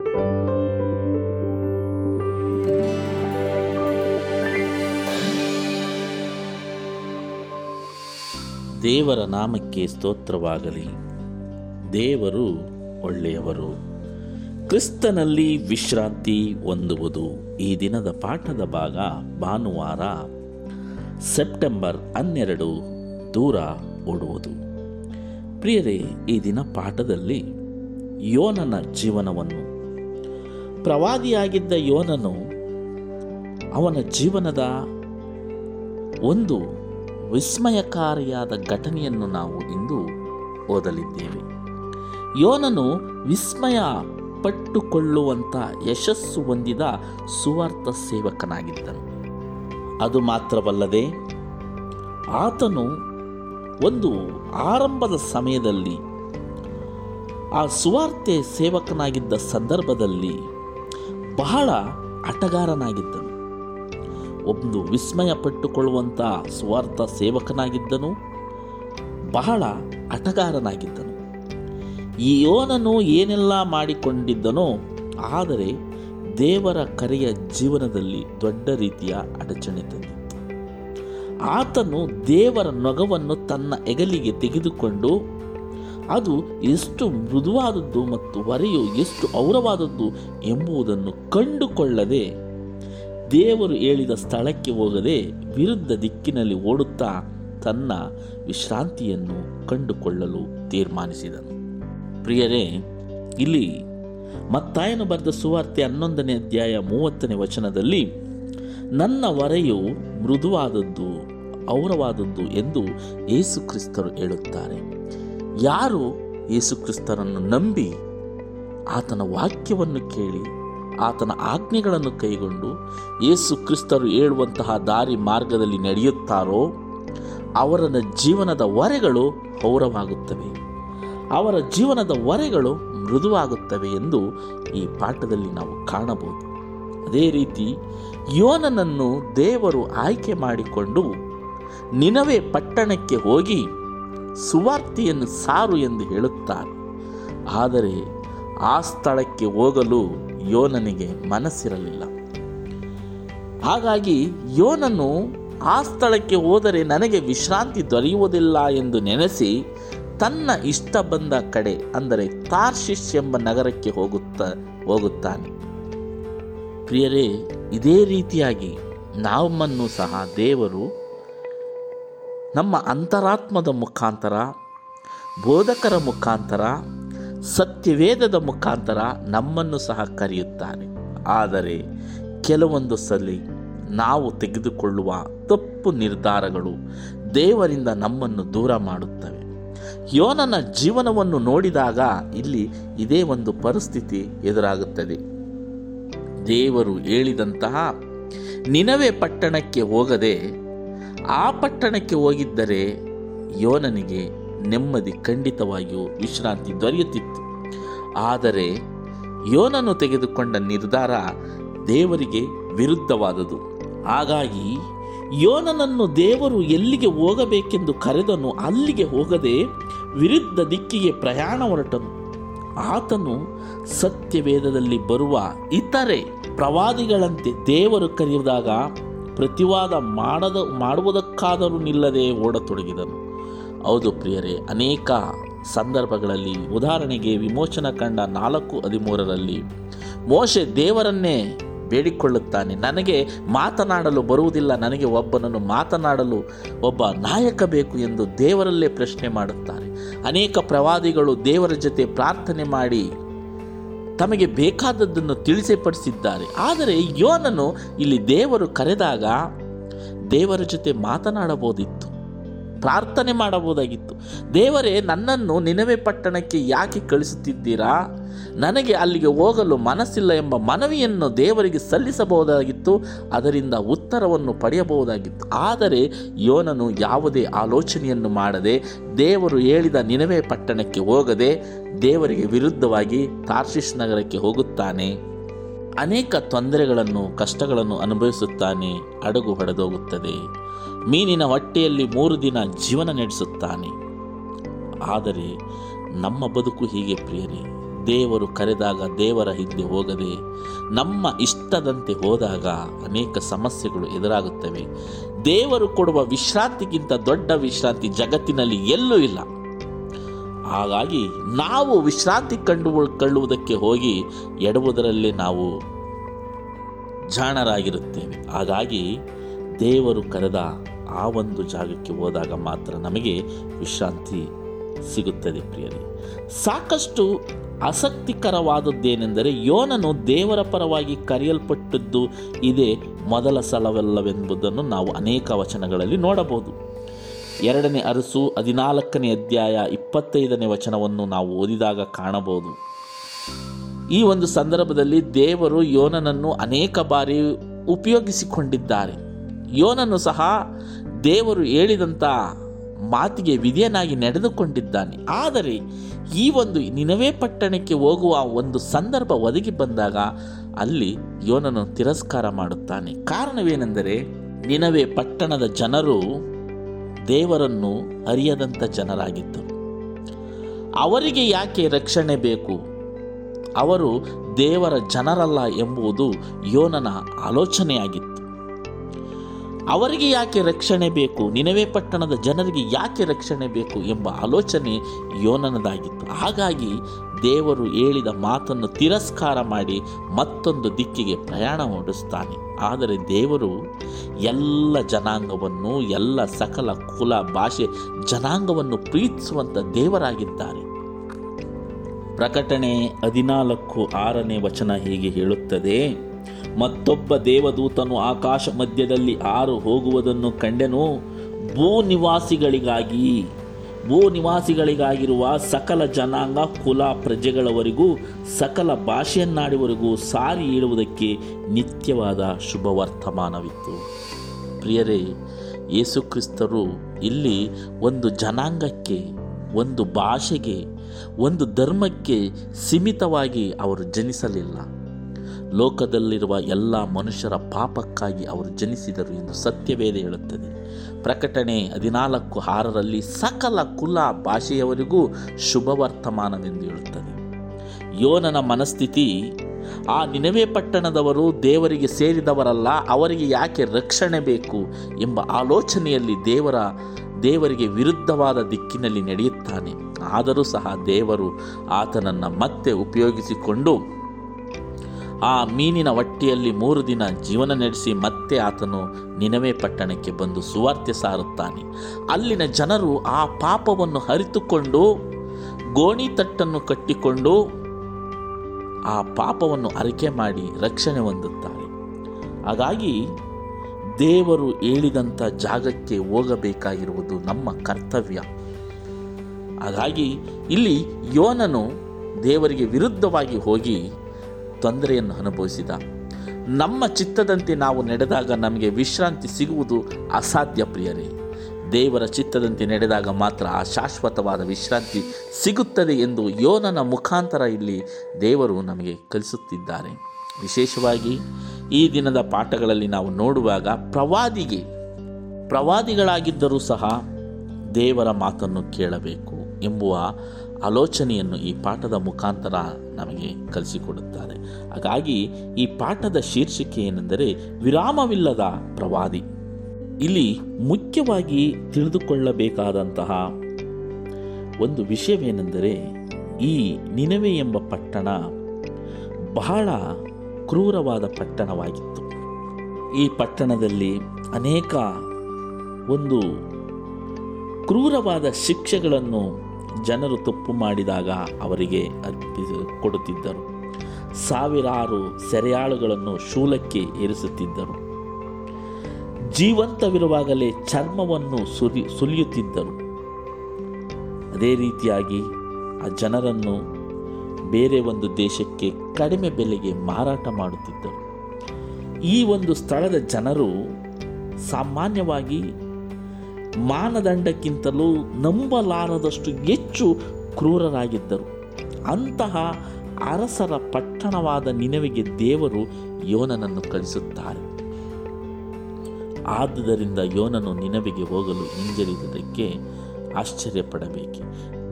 ದೇವರ ನಾಮಕ್ಕೆ ಸ್ತೋತ್ರವಾಗಲಿ. ದೇವರು ಒಳ್ಳೆಯವರು. ಕ್ರಿಸ್ತನಲ್ಲಿ ವಿಶ್ರಾಂತಿ ಹೊಂದುವುದು ಈ ದಿನದ ಪಾಠದ ಭಾಗ ಭಾನುವಾರ, ಸೆಪ್ಟೆಂಬರ್ ಹನ್ನೆರಡು, ದೂರ ಓಡುವುದು. ಪ್ರಿಯರೇ, ಈ ದಿನ ಪಾಠದಲ್ಲಿ ಯೋನನ ಜೀವನವನ್ನು ಪ್ರವಾದಿಯಾಗಿದ್ದ ಯೋನನು ಅವನ ಜೀವನದ ಒಂದು ವಿಸ್ಮಯಕಾರಿಯಾದ ಘಟನೆಯನ್ನು ನಾವು ಇಂದು ಓದಲಿದ್ದೇವೆ. ಯೋನನು ವಿಸ್ಮಯ ಪಟ್ಟುಕೊಳ್ಳುವಂಥ ಯಶಸ್ಸು ಹೊಂದಿದ ಸುವಾರ್ಥ ಸೇವಕನಾಗಿದ್ದನು. ಅದು ಮಾತ್ರವಲ್ಲದೆ ಆತನು ಒಂದು ಆರಂಭದ ಸಮಯದಲ್ಲಿ ಆ ಸುವಾರ್ತೆ ಸೇವಕನಾಗಿದ್ದ ಸಂದರ್ಭದಲ್ಲಿ ಬಹಳ ಆಟಗಾರನಾಗಿದ್ದನು. ಒಂದು ವಿಸ್ಮಯ ಪಟ್ಟುಕೊಳ್ಳುವಂಥ ಸ್ವಾರ್ಥ ಸೇವಕನಾಗಿದ್ದನು. ಬಹಳ ಆಟಗಾರನಾಗಿದ್ದನು. ಈ ಯೋನನು ಏನೆಲ್ಲ ಮಾಡಿಕೊಂಡಿದ್ದನೋ, ಆದರೆ ದೇವರ ಕರೆಯ ಜೀವನದಲ್ಲಿ ದೊಡ್ಡ ರೀತಿಯ ಅಡಚಣೆ ತಂದಿತ್ತು. ಆತನು ದೇವರ ನೊಗವನ್ನು ತನ್ನ ಎಗಲಿಗೆ ತೆಗೆದುಕೊಂಡು ಅದು ಎಷ್ಟು ಮೃದುವಾದದ್ದು ಮತ್ತು ಹೊರೆಯು ಎಷ್ಟು ಔರವಾದದ್ದು ಎಂಬುದನ್ನು ಕಂಡುಕೊಳ್ಳದೆ ದೇವರು ಹೇಳಿದ ಸ್ಥಳಕ್ಕೆ ಹೋಗದೆ ವಿರುದ್ಧ ದಿಕ್ಕಿನಲ್ಲಿ ಓಡುತ್ತಾ ತನ್ನ ವಿಶ್ರಾಂತಿಯನ್ನು ಕಂಡುಕೊಳ್ಳಲು ತೀರ್ಮಾನಿಸಿದನು. ಪ್ರಿಯರೇ, ಇಲ್ಲಿ ಮತ್ತಾಯನು ಬರೆದ ಸುವಾರ್ತೆ ಹನ್ನೊಂದನೇ ಅಧ್ಯಾಯ ಮೂವತ್ತನೇ ವಚನದಲ್ಲಿ ನನ್ನ ವರೆಯು ಮೃದುವಾದದ್ದು, ಔರವಾದದ್ದು ಎಂದು ಯೇಸು ಕ್ರಿಸ್ತರು ಹೇಳುತ್ತಾರೆ. ಯಾರು ಯೇಸುಕ್ರಿಸ್ತನನ್ನು ನಂಬಿ ಆತನ ವಾಕ್ಯವನ್ನು ಕೇಳಿ, ಆತನ ಆಜ್ಞೆಗಳನ್ನು ಕೈಗೊಂಡು ಯೇಸು ಕ್ರಿಸ್ತರು ಹೇಳುವಂತಹ ದಾರಿ ಮಾರ್ಗದಲ್ಲಿ ನಡೆಯುತ್ತಾರೋ ಅವರ ಜೀವನದ ಹೊರೆಗಳು ಹೌರವಾಗುತ್ತವೆ. ಅವರ ಜೀವನದ ಹೊರೆಗಳು ಮೃದುವಾಗುತ್ತವೆ ಎಂದು ಈ ಪಾಠದಲ್ಲಿ ನಾವು ಕಾಣಬಹುದು. ಅದೇ ರೀತಿ ಯೋನನನ್ನು ದೇವರು ಆಯ್ಕೆ ಮಾಡಿಕೊಂಡು ನಿನವೇ ಪಟ್ಟಣಕ್ಕೆ ಹೋಗಿ ಸುವಾರ್ತೆಯನ್ನು ಸಾರು ಎಂದು ಹೇಳುತ್ತಾರೆ. ಆದರೆ ಆ ಸ್ಥಳಕ್ಕೆ ಹೋಗಲು ಯೋನನಿಗೆ ಮನಸ್ಸಿರಲಿಲ್ಲ. ಹಾಗಾಗಿ ಯೋನನು ಆ ಸ್ಥಳಕ್ಕೆ ಹೋದರೆ ನನಗೆ ವಿಶ್ರಾಂತಿ ದೊರೆಯುವುದಿಲ್ಲ ಎಂದು ನೆನೆಸಿ ತನ್ನ ಇಷ್ಟ ಬಂದ ಕಡೆ, ಅಂದರೆ ತಾರ್ಶಿಶ್ ಎಂಬ ನಗರಕ್ಕೆ ಹೋಗುತ್ತ, ಹೋಗುತ್ತಾನೆ. ಪ್ರಿಯರೇ, ಇದೇ ರೀತಿಯಾಗಿ ನಮ್ಮನ್ನು ಸಹ ದೇವರು ನಮ್ಮ ಅಂತರಾತ್ಮದ ಮುಖಾಂತರ, ಬೋಧಕರ ಮುಖಾಂತರ, ಸತ್ಯವೇದದ ಮುಖಾಂತರ ನಮ್ಮನ್ನು ಸಹ ಕರೆಯುತ್ತಾನೆ ಆದರೆ ಕೆಲವೊಂದು ಸಲ ನಾವು ತೆಗೆದುಕೊಳ್ಳುವ ತಪ್ಪು ನಿರ್ಧಾರಗಳು ದೇವರಿಂದ ನಮ್ಮನ್ನು ದೂರ ಮಾಡುತ್ತವೆ. ಯೋನನ ಜೀವನವನ್ನು ನೋಡಿದಾಗ ಇಲ್ಲಿ ಇದೇ ಒಂದು ಪರಿಸ್ಥಿತಿ ಎದುರಾಗುತ್ತದೆ. ದೇವರು ಹೇಳಿದಂತಹ, ನಿನವೆ ಪಟ್ಟಣಕ್ಕೆ ಹೋಗದೆ ಆ ಪಟ್ಟಣಕ್ಕೆ ಹೋಗಿದ್ದರೆ ಯೋನನಿಗೆ ನೆಮ್ಮದಿ ಖಂಡಿತವಾಗಿಯೂ ವಿಶ್ರಾಂತಿ ದೊರೆಯುತ್ತಿತ್ತು. ಆದರೆ ಯೋನನು ತೆಗೆದುಕೊಂಡ ನಿರ್ಧಾರ ದೇವರಿಗೆ ವಿರುದ್ಧವಾದದು. ಹಾಗಾಗಿ ಯೋನನನ್ನು ದೇವರು ಎಲ್ಲಿಗೆ ಹೋಗಬೇಕೆಂದು ಕರೆದನು ಅಲ್ಲಿಗೆ ಹೋಗದೆ ವಿರುದ್ಧ ದಿಕ್ಕಿಗೆ ಪ್ರಯಾಣ ಹೊರಟನು. ಆತನು ಸತ್ಯವೇದದಲ್ಲಿ ಬರುವ ಇತರೆ ಪ್ರವಾದಿಗಳಂತೆ ದೇವರು ಕರೆಯುವಾಗ ಪ್ರತಿವಾದ ಮಾಡದ, ಮಾಡುವುದಕ್ಕಾದರೂ ನಿಲ್ಲದೆ ಓಡತೊಡಗಿದನು. ಹೌದು ಪ್ರಿಯರೇ, ಅನೇಕ ಸಂದರ್ಭಗಳಲ್ಲಿ ಉದಾಹರಣೆಗೆ ವಿಮೋಚನ ಕಂಡ ನಾಲ್ಕು ಹದಿಮೂರರಲ್ಲಿ, ಮೋಶೆ ದೇವರನ್ನೇ ಬೇಡಿಕೊಳ್ಳುತ್ತಾನೆ. ನನಗೆ ಮಾತನಾಡಲು ಬರುವುದಿಲ್ಲ, ನನಗೆ ಒಬ್ಬನನ್ನು ಮಾತನಾಡಲು ಒಬ್ಬ ನಾಯಕ ಬೇಕು ಎಂದು ದೇವರಲ್ಲೇ ಪ್ರಶ್ನೆ ಮಾಡುತ್ತಾರೆ. ಅನೇಕ ಪ್ರವಾದಿಗಳು ದೇವರ ಜೊತೆ ಪ್ರಾರ್ಥನೆ ಮಾಡಿ ತಮಗೆ ಬೇಕಾದದ್ದನ್ನು ತಿಳಿಸಿಪಡಿಸಿದ್ದಾರೆ ಆದರೆ ಯೋನನು ಇಲ್ಲಿ ದೇವರು ಕರೆದಾಗ ದೇವರ ಜೊತೆ ಮಾತನಾಡಬಹುದಿತ್ತು. ಪ್ರಾರ್ಥನೆ ಮಾಡಬಹುದಾಗಿತ್ತು. ದೇವರೇ, ನನ್ನನ್ನು ನಿನವೆ ಪಟ್ಟಣಕ್ಕೆ ಯಾಕೆ ಕಳಿಸುತ್ತಿದ್ದೀರಾ ನನಗೆ ಅಲ್ಲಿಗೆ ಹೋಗಲು ಮನಸ್ಸಿಲ್ಲ ಎಂಬ ಮನವಿಯನ್ನು ದೇವರಿಗೆ ಸಲ್ಲಿಸಬಹುದಾಗಿತ್ತು, ಅದರಿಂದ ಉತ್ತರವನ್ನು ಪಡೆಯಬಹುದಾಗಿತ್ತು. ಆದರೆ ಯೋನನು ಯಾವುದೇ ಆಲೋಚನೆಯನ್ನು ಮಾಡದೆ ದೇವರು ಹೇಳಿದ ನಿನವೆ ಪಟ್ಟಣಕ್ಕೆ ಹೋಗದೆ ದೇವರಿಗೆ ವಿರುದ್ಧವಾಗಿ ತಾರ್ಶಿಶ್ ನಗರಕ್ಕೆ ಹೋಗುತ್ತಾನೆ. ಅನೇಕ ತೊಂದರೆಗಳನ್ನು, ಕಷ್ಟಗಳನ್ನು ಅನುಭವಿಸುತ್ತಾನೆ ಹಡಗು ಹೊಡೆದೋಗುತ್ತದೆ. ಮೀನಿನ ಹೊಟ್ಟೆಯಲ್ಲಿ ಮೂರು ದಿನ ಜೀವನ ನಡೆಸುತ್ತಾನೆ. ಆದರೆ ನಮ್ಮ ಬದುಕು ಹೀಗೆ ಪ್ರಿಯರೇ, ದೇವರು ಕರೆದಾಗ ದೇವರ ಹಿಂದೆ ಹೋಗದೆ, ನಮ್ಮ ಇಷ್ಟದಂತೆ ಹೋದಾಗ ಅನೇಕ ಸಮಸ್ಯೆಗಳು ಎದುರಾಗುತ್ತವೆ. ದೇವರು ಕೊಡುವ ವಿಶ್ರಾಂತಿಗಿಂತ ದೊಡ್ಡ ವಿಶ್ರಾಂತಿ ಜಗತ್ತಿನಲ್ಲಿ ಎಲ್ಲೂ ಇಲ್ಲ. ಹಾಗಾಗಿ ನಾವು ವಿಶ್ರಾಂತಿ ಕಂಡು ಕೊಳ್ಳುವುದಕ್ಕೆ ಹೋಗಿ ಎಡುವುದರಲ್ಲೇ ನಾವು ಜಾಣರಾಗಿರುತ್ತೇವೆ. ಹಾಗಾಗಿ ದೇವರು ಕರೆದ ಆ ಒಂದು ಜಾಗಕ್ಕೆ ಹೋದಾಗ ಮಾತ್ರ ನಮಗೆ ವಿಶ್ರಾಂತಿ ಸಿಗುತ್ತದೆ ಪ್ರಿಯರಿ. ಸಾಕಷ್ಟು ಆಸಕ್ತಿಕರವಾದದ್ದೇನೆಂದರೆ ಯೋನನು ದೇವರ ಪರವಾಗಿ ಕರೆಯಲ್ಪಟ್ಟದ್ದು ಇದೇ ಮೊದಲ ಸಲವಲ್ಲವೆಂಬುದನ್ನು ನಾವು ಅನೇಕ ವಚನಗಳಲ್ಲಿ ನೋಡಬಹುದು. ಎರಡನೇ ಅರಸು ಹದಿನಾಲ್ಕನೇ ಅಧ್ಯಾಯ ಇಪ್ಪತ್ತೈದನೇ ವಚನವನ್ನು ನಾವು ಓದಿದಾಗ ಕಾಣಬಹುದು. ಈ ಒಂದು ಸಂದರ್ಭದಲ್ಲಿ ದೇವರು ಯೋನನನ್ನು ಅನೇಕ ಬಾರಿ ಉಪಯೋಗಿಸಿಕೊಂಡಿದ್ದಾರೆ. ಯೋನನು ಸಹ ದೇವರು ಹೇಳಿದಂಥ ಮಾತಿಗೆ ವಿಧಿಯನಾಗಿ ನಡೆದುಕೊಂಡಿದ್ದಾನೆ. ಆದರೆ ಈ ಒಂದು ನಿನವೇ ಪಟ್ಟಣಕ್ಕೆ ಹೋಗುವ ಒಂದು ಸಂದರ್ಭ ಒದಗಿ ಬಂದಾಗ ಅಲ್ಲಿ ಯೋನನು ತಿರಸ್ಕಾರ ಮಾಡುತ್ತಾನೆ. ಕಾರಣವೇನೆಂದರೆ ನಿನವೇ ಪಟ್ಟಣದ ಜನರು ದೇವರನ್ನು ಅರಿಯದಂಥ ಜನರಾಗಿದ್ದರು. ಅವರಿಗೆ ಯಾಕೆ ರಕ್ಷಣೆ ಬೇಕು? ಅವರು ದೇವರ ಜನರಲ್ಲ ಎಂಬುದು ಯೋನನ ಆಲೋಚನೆಯಾಗಿತ್ತು. ಅವರಿಗೆ ಯಾಕೆ ರಕ್ಷಣೆ ಬೇಕು? ನಿನವೇ ಪಟ್ಟಣದ ಜನರಿಗೆ ಯಾಕೆ ರಕ್ಷಣೆ ಬೇಕು ಎಂಬ ಆಲೋಚನೆ ಯೋನನದಾಗಿತ್ತು. ಹಾಗಾಗಿ ದೇವರು ಹೇಳಿದ ಮಾತನ್ನು ತಿರಸ್ಕಾರ ಮಾಡಿ ಮತ್ತೊಂದು ದಿಕ್ಕಿಗೆ ಪ್ರಯಾಣ ಓಡಿಸ್ತಾನೆ. ಆದರೆ ದೇವರು ಎಲ್ಲ ಜನಾಂಗವನ್ನು, ಎಲ್ಲ ಸಕಲ ಕುಲ ಭಾಷೆ ಜನಾಂಗವನ್ನು ಪ್ರೀತಿಸುವಂಥ ದೇವರಾಗಿದ್ದಾರೆ. ಪ್ರಕಟಣೆ ಹದಿನಾಲ್ಕು ಆರನೇ ವಚನ ಹೀಗೆ ಹೇಳುತ್ತದೆ? ಮತ್ತೊಬ್ಬ ದೇವದೂತನು ಆಕಾಶ ಮಧ್ಯದಲ್ಲಿ ಆರು ಹೋಗುವುದನ್ನು ಕಂಡೆನು, ಭೂ ನಿವಾಸಿಗಳಿಗಾಗಿ, ಭೂ ನಿವಾಸಿಗಳಿಗಾಗಿರುವ ಸಕಲ ಜನಾಂಗ, ಕುಲ ಪ್ರಜೆಗಳವರೆಗೂ, ಸಕಲ ಭಾಷೆಯನ್ನಾಡುವವರೆಗೂ ಸಾರಿ ಹೇಳುವುದಕ್ಕೆ ನಿತ್ಯವಾದ ಶುಭ ವರ್ತಮಾನವಿತ್ತು ಪ್ರಿಯರೇ ಯೇಸುಕ್ರಿಸ್ತರು ಇಲ್ಲಿ ಒಂದು ಜನಾಂಗಕ್ಕೆ, ಒಂದು ಭಾಷೆಗೆ, ಒಂದು ಧರ್ಮಕ್ಕೆ ಸೀಮಿತವಾಗಿ ಅವರು ಜನಿಸಲಿಲ್ಲ. ಲೋಕದಲ್ಲಿರುವ ಎಲ್ಲ ಮನುಷ್ಯರ ಪಾಪಕ್ಕಾಗಿ ಅವರು ಜನಿಸಿದರು ಎಂದು ಸತ್ಯವೇದ ಹೇಳುತ್ತದೆ. ಪ್ರಕಟಣೆ ಹದಿನಾಲ್ಕು ಆರರಲ್ಲಿ ಸಕಲ ಕುಲ ಭಾಷೆಯವರಿಗೂ ಶುಭ ವರ್ತಮಾನವೆಂದು ಹೇಳುತ್ತದೆ. ಯೋನನ ಮನಸ್ಥಿತಿ, ಆ ನಿನವೇ ಪಟ್ಟಣದವರು ದೇವರಿಗೆ ಸೇರಿದವರಲ್ಲ, ಅವರಿಗೆ ಯಾಕೆ ರಕ್ಷಣೆ ಬೇಕು ಎಂಬ ಆಲೋಚನೆಯಲ್ಲಿ ದೇವರ, ದೇವರಿಗೆ ವಿರುದ್ಧವಾದ ದಿಕ್ಕಿನಲ್ಲಿ ನಡೆಯುತ್ತಾನೆ. ಆದರೂ ಸಹ ದೇವರು ಆತನನ್ನು ಮತ್ತೆ ಉಪಯೋಗಿಸಿಕೊಂಡು ಆ ಮೀನಿನ ಹೊಟ್ಟೆಯಲ್ಲಿ ಮೂರು ದಿನ ಜೀವನ ನಡೆಸಿ ಮತ್ತೆ ಆತನು ನಿನವೆ ಪಟ್ಟಣಕ್ಕೆ ಬಂದು ಸುವಾರ್ತೆ ಸಾರುತ್ತಾನೆ. ಅಲ್ಲಿನ ಜನರು ಆ ಪಾಪವನ್ನು ಹರಿತುಕೊಂಡು ಗೋಣಿ ತಟ್ಟನ್ನು ಕಟ್ಟಿಕೊಂಡು ಆ ಪಾಪವನ್ನು ಅರಿಕೆ ಮಾಡಿ ರಕ್ಷಣೆ ಹೊಂದುತ್ತಾರೆ. ಹಾಗಾಗಿ ದೇವರು ಹೇಳಿದಂಥ ಜಾಗಕ್ಕೆ ಹೋಗಬೇಕಾಗಿರುವುದು ನಮ್ಮ ಕರ್ತವ್ಯ. ಹಾಗಾಗಿ ಇಲ್ಲಿ ಯೋನನು ದೇವರಿಗೆ ವಿರುದ್ಧವಾಗಿ ಹೋಗಿ ತೊಂದರೆಯನ್ನು ಅನುಭವಿಸಿದ. ನಮ್ಮ ಚಿತ್ತದಂತೆ ನಾವು ನಡೆದಾಗ ನಮಗೆ ವಿಶ್ರಾಂತಿ ಸಿಗುವುದು ಅಸಾಧ್ಯ ಪ್ರಿಯರೇ. ದೇವರ ಚಿತ್ತದಂತೆ ನಡೆದಾಗ ಮಾತ್ರ ಆ ಶಾಶ್ವತವಾದ ವಿಶ್ರಾಂತಿ ಸಿಗುತ್ತದೆ ಎಂದು ಯೋನನ ಮುಖಾಂತರ ಇಲ್ಲಿ ದೇವರು ನಮಗೆ ಕಲಿಸುತ್ತಿದ್ದಾರೆ. ವಿಶೇಷವಾಗಿ ಈ ದಿನದ ಪಾಠಗಳಲ್ಲಿ ನಾವು ನೋಡುವಾಗ ಪ್ರವಾದಿಗೆ, ಪ್ರವಾದಿಗಳಾಗಿದ್ದರೂ ಸಹ ದೇವರ ಮಾತನ್ನು ಕೇಳಬೇಕು ಎಂಬುವ ಆಲೋಚನೆಯನ್ನು ಈ ಪಾಠದ ಮುಖಾಂತರ ನಮಗೆ ಕಲಿಸಿಕೊಡುತ್ತಾರೆ. ಹಾಗಾಗಿ ಈ ಪಾಠದ ಶೀರ್ಷಿಕೆ ಏನೆಂದರೆ ವಿರಾಮವಿಲ್ಲದ ಪ್ರವಾದಿ. ಇಲ್ಲಿ ಮುಖ್ಯವಾಗಿ ತಿಳಿದುಕೊಳ್ಳಬೇಕಾದಂತಹ ಒಂದು ವಿಷಯವೇನೆಂದರೆ ಈ ನಿನವೆ ಎಂಬ ಪಟ್ಟಣ ಬಹಳ ಕ್ರೂರವಾದ ಪಟ್ಟಣವಾಗಿತ್ತು. ಈ ಪಟ್ಟಣದಲ್ಲಿ ಅನೇಕ ಒಂದು ಕ್ರೂರವಾದ ಶಿಕ್ಷೆಗಳನ್ನು ಜನರು ತಪ್ಪು ಮಾಡಿದಾಗ ಅವರಿಗೆ ಅರ್ಪಿಸಿ ಕೊಡುತ್ತಿದ್ದರು. ಸಾವಿರಾರು ಸೆರೆಯಾಳುಗಳನ್ನು ಶೂಲಕ್ಕೆ ಏರಿಸುತ್ತಿದ್ದರು. ಜೀವಂತವಿರುವಾಗಲೇ ಚರ್ಮವನ್ನು ಸುರಿ ಸುಲಿಯುತ್ತಿದ್ದರು. ಅದೇ ರೀತಿಯಾಗಿ ಆ ಜನರನ್ನು ಬೇರೆ ಒಂದು ದೇಶಕ್ಕೆ ಕಡಿಮೆ ಬೆಲೆಗೆ ಮಾರಾಟ ಮಾಡುತ್ತಿದ್ದರು. ಈ ಒಂದು ಸ್ಥಳದ ಜನರು ಸಾಮಾನ್ಯವಾಗಿ ಮಾನದಂಡಕ್ಕಿಂತಲೂ ನಂಬಲಾರದಷ್ಟು ಹೆಚ್ಚು ಕ್ರೂರರಾಗಿದ್ದರು. ಅಂತಹ ಅರಸರ ಪಟ್ಟಣವಾದ ನಿನವಿಗೆ ದೇವರು ಯೋನನನ್ನು ಕಳಿಸುತ್ತಾರೆ ಆದುದರಿಂದ ಯೋನನು ನಿನವಿಗೆ ಹೋಗಲು ಹಿಂಜರಿದುದಕ್ಕೆ ಆಶ್ಚರ್ಯಪಡಬೇಕು.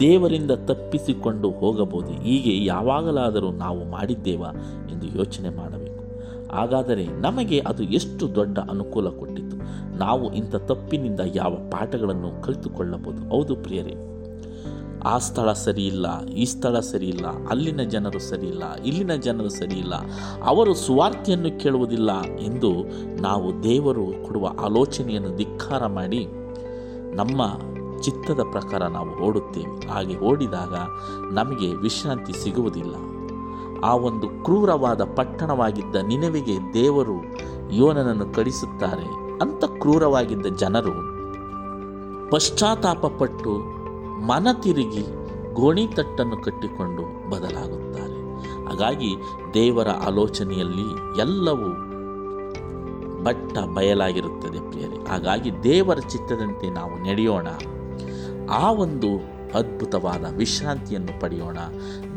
ದೇವರಿಂದ ತಪ್ಪಿಸಿಕೊಂಡು ಹೋಗಬಹುದು? ಹೀಗೆ ಯಾವಾಗಲಾದರೂ ನಾವು ಮಾಡಿದ್ದೇವಾ ಎಂದು ಯೋಚನೆ ಮಾಡಬೇಕು. ಹಾಗಾದರೆ ನಮಗೆ ಅದು ಎಷ್ಟು ದೊಡ್ಡ ಅನುಕೂಲ ಕೊಟ್ಟಿತು? ನಾವು ಇಂಥ ತಪ್ಪಿನಿಂದ ಯಾವ ಪಾಠಗಳನ್ನು ಕಲಿತುಕೊಳ್ಳಬಹುದು? ಹೌದು ಪ್ರಿಯರೇ. ಆ ಸ್ಥಳ ಸರಿಯಿಲ್ಲ, ಈ ಸ್ಥಳ ಸರಿಯಿಲ್ಲ, ಅಲ್ಲಿನ ಜನರು ಸರಿಯಿಲ್ಲ, ಇಲ್ಲಿನ ಜನರು ಸರಿಯಿಲ್ಲ, ಅವರು ಸುವಾರ್ತೆಯನ್ನು ಕೇಳುವುದಿಲ್ಲ ಎಂದು ನಾವು ದೇವರು ಕೊಡುವ ಆಲೋಚನೆಯನ್ನು ಧಿಕ್ಕಾರ ಮಾಡಿ ನಮ್ಮ ಚಿತ್ತದ ಪ್ರಕಾರ ನಾವು ಓಡುತ್ತೇವೆ. ಹಾಗೆ ಓಡಿದಾಗ ನಮಗೆ ವಿಶ್ರಾಂತಿ ಸಿಗುವುದಿಲ್ಲ. ಆ ಒಂದು ಕ್ರೂರವಾದ ಪಟ್ಟಣವಾಗಿದ್ದ ನಿನವಿಗೆ ದೇವರು ಯೋನನನ್ನು ಕಳಿಸುತ್ತಾರೆ. ಅಂಥ ಕ್ರೂರವಾಗಿದ್ದ ಜನರು ಪಶ್ಚಾತ್ತಾಪಪಟ್ಟು ಮನ ತಿರುಗಿ ಗೋಣಿತಟ್ಟನ್ನು ಕಟ್ಟಿಕೊಂಡು ಬದಲಾಗುತ್ತಾರೆ. ಹಾಗಾಗಿ ದೇವರ ಆಲೋಚನೆಯಲ್ಲಿ ಎಲ್ಲವೂ ಬಟ್ಟ ಬಯಲಾಗಿರುತ್ತದೆ ಪ್ರಿಯರೇ. ಹಾಗಾಗಿ ದೇವರ ಚಿತ್ತದಂತೆ ನಾವು ನಡೆಯೋಣ. ಆ ಒಂದು ಅದ್ಭುತವಾದ ವಿಶ್ರಾಂತಿಯನ್ನು ಪಡೆಯೋಣ.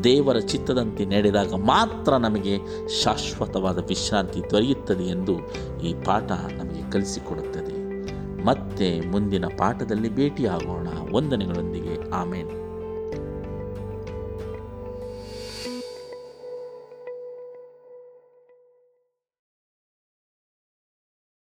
ದೇವರ ಚಿತ್ತದಂತೆ ನಡೆದಾಗ ಮಾತ್ರ ನಮಗೆ ಶಾಶ್ವತವಾದ ವಿಶ್ರಾಂತಿ ದೊರೆಯುತ್ತದೆ ಎಂದು ಈ ಪಾಠ ನಮಗೆ ಕಲಿಸಿಕೊಡುತ್ತದೆ. ಮತ್ತೆ ಮುಂದಿನ ಪಾಠದಲ್ಲಿ ಭೇಟಿಯಾಗೋಣ. ವಂದನೆಗಳೊಂದಿಗೆ. ಆಮೇಲೆ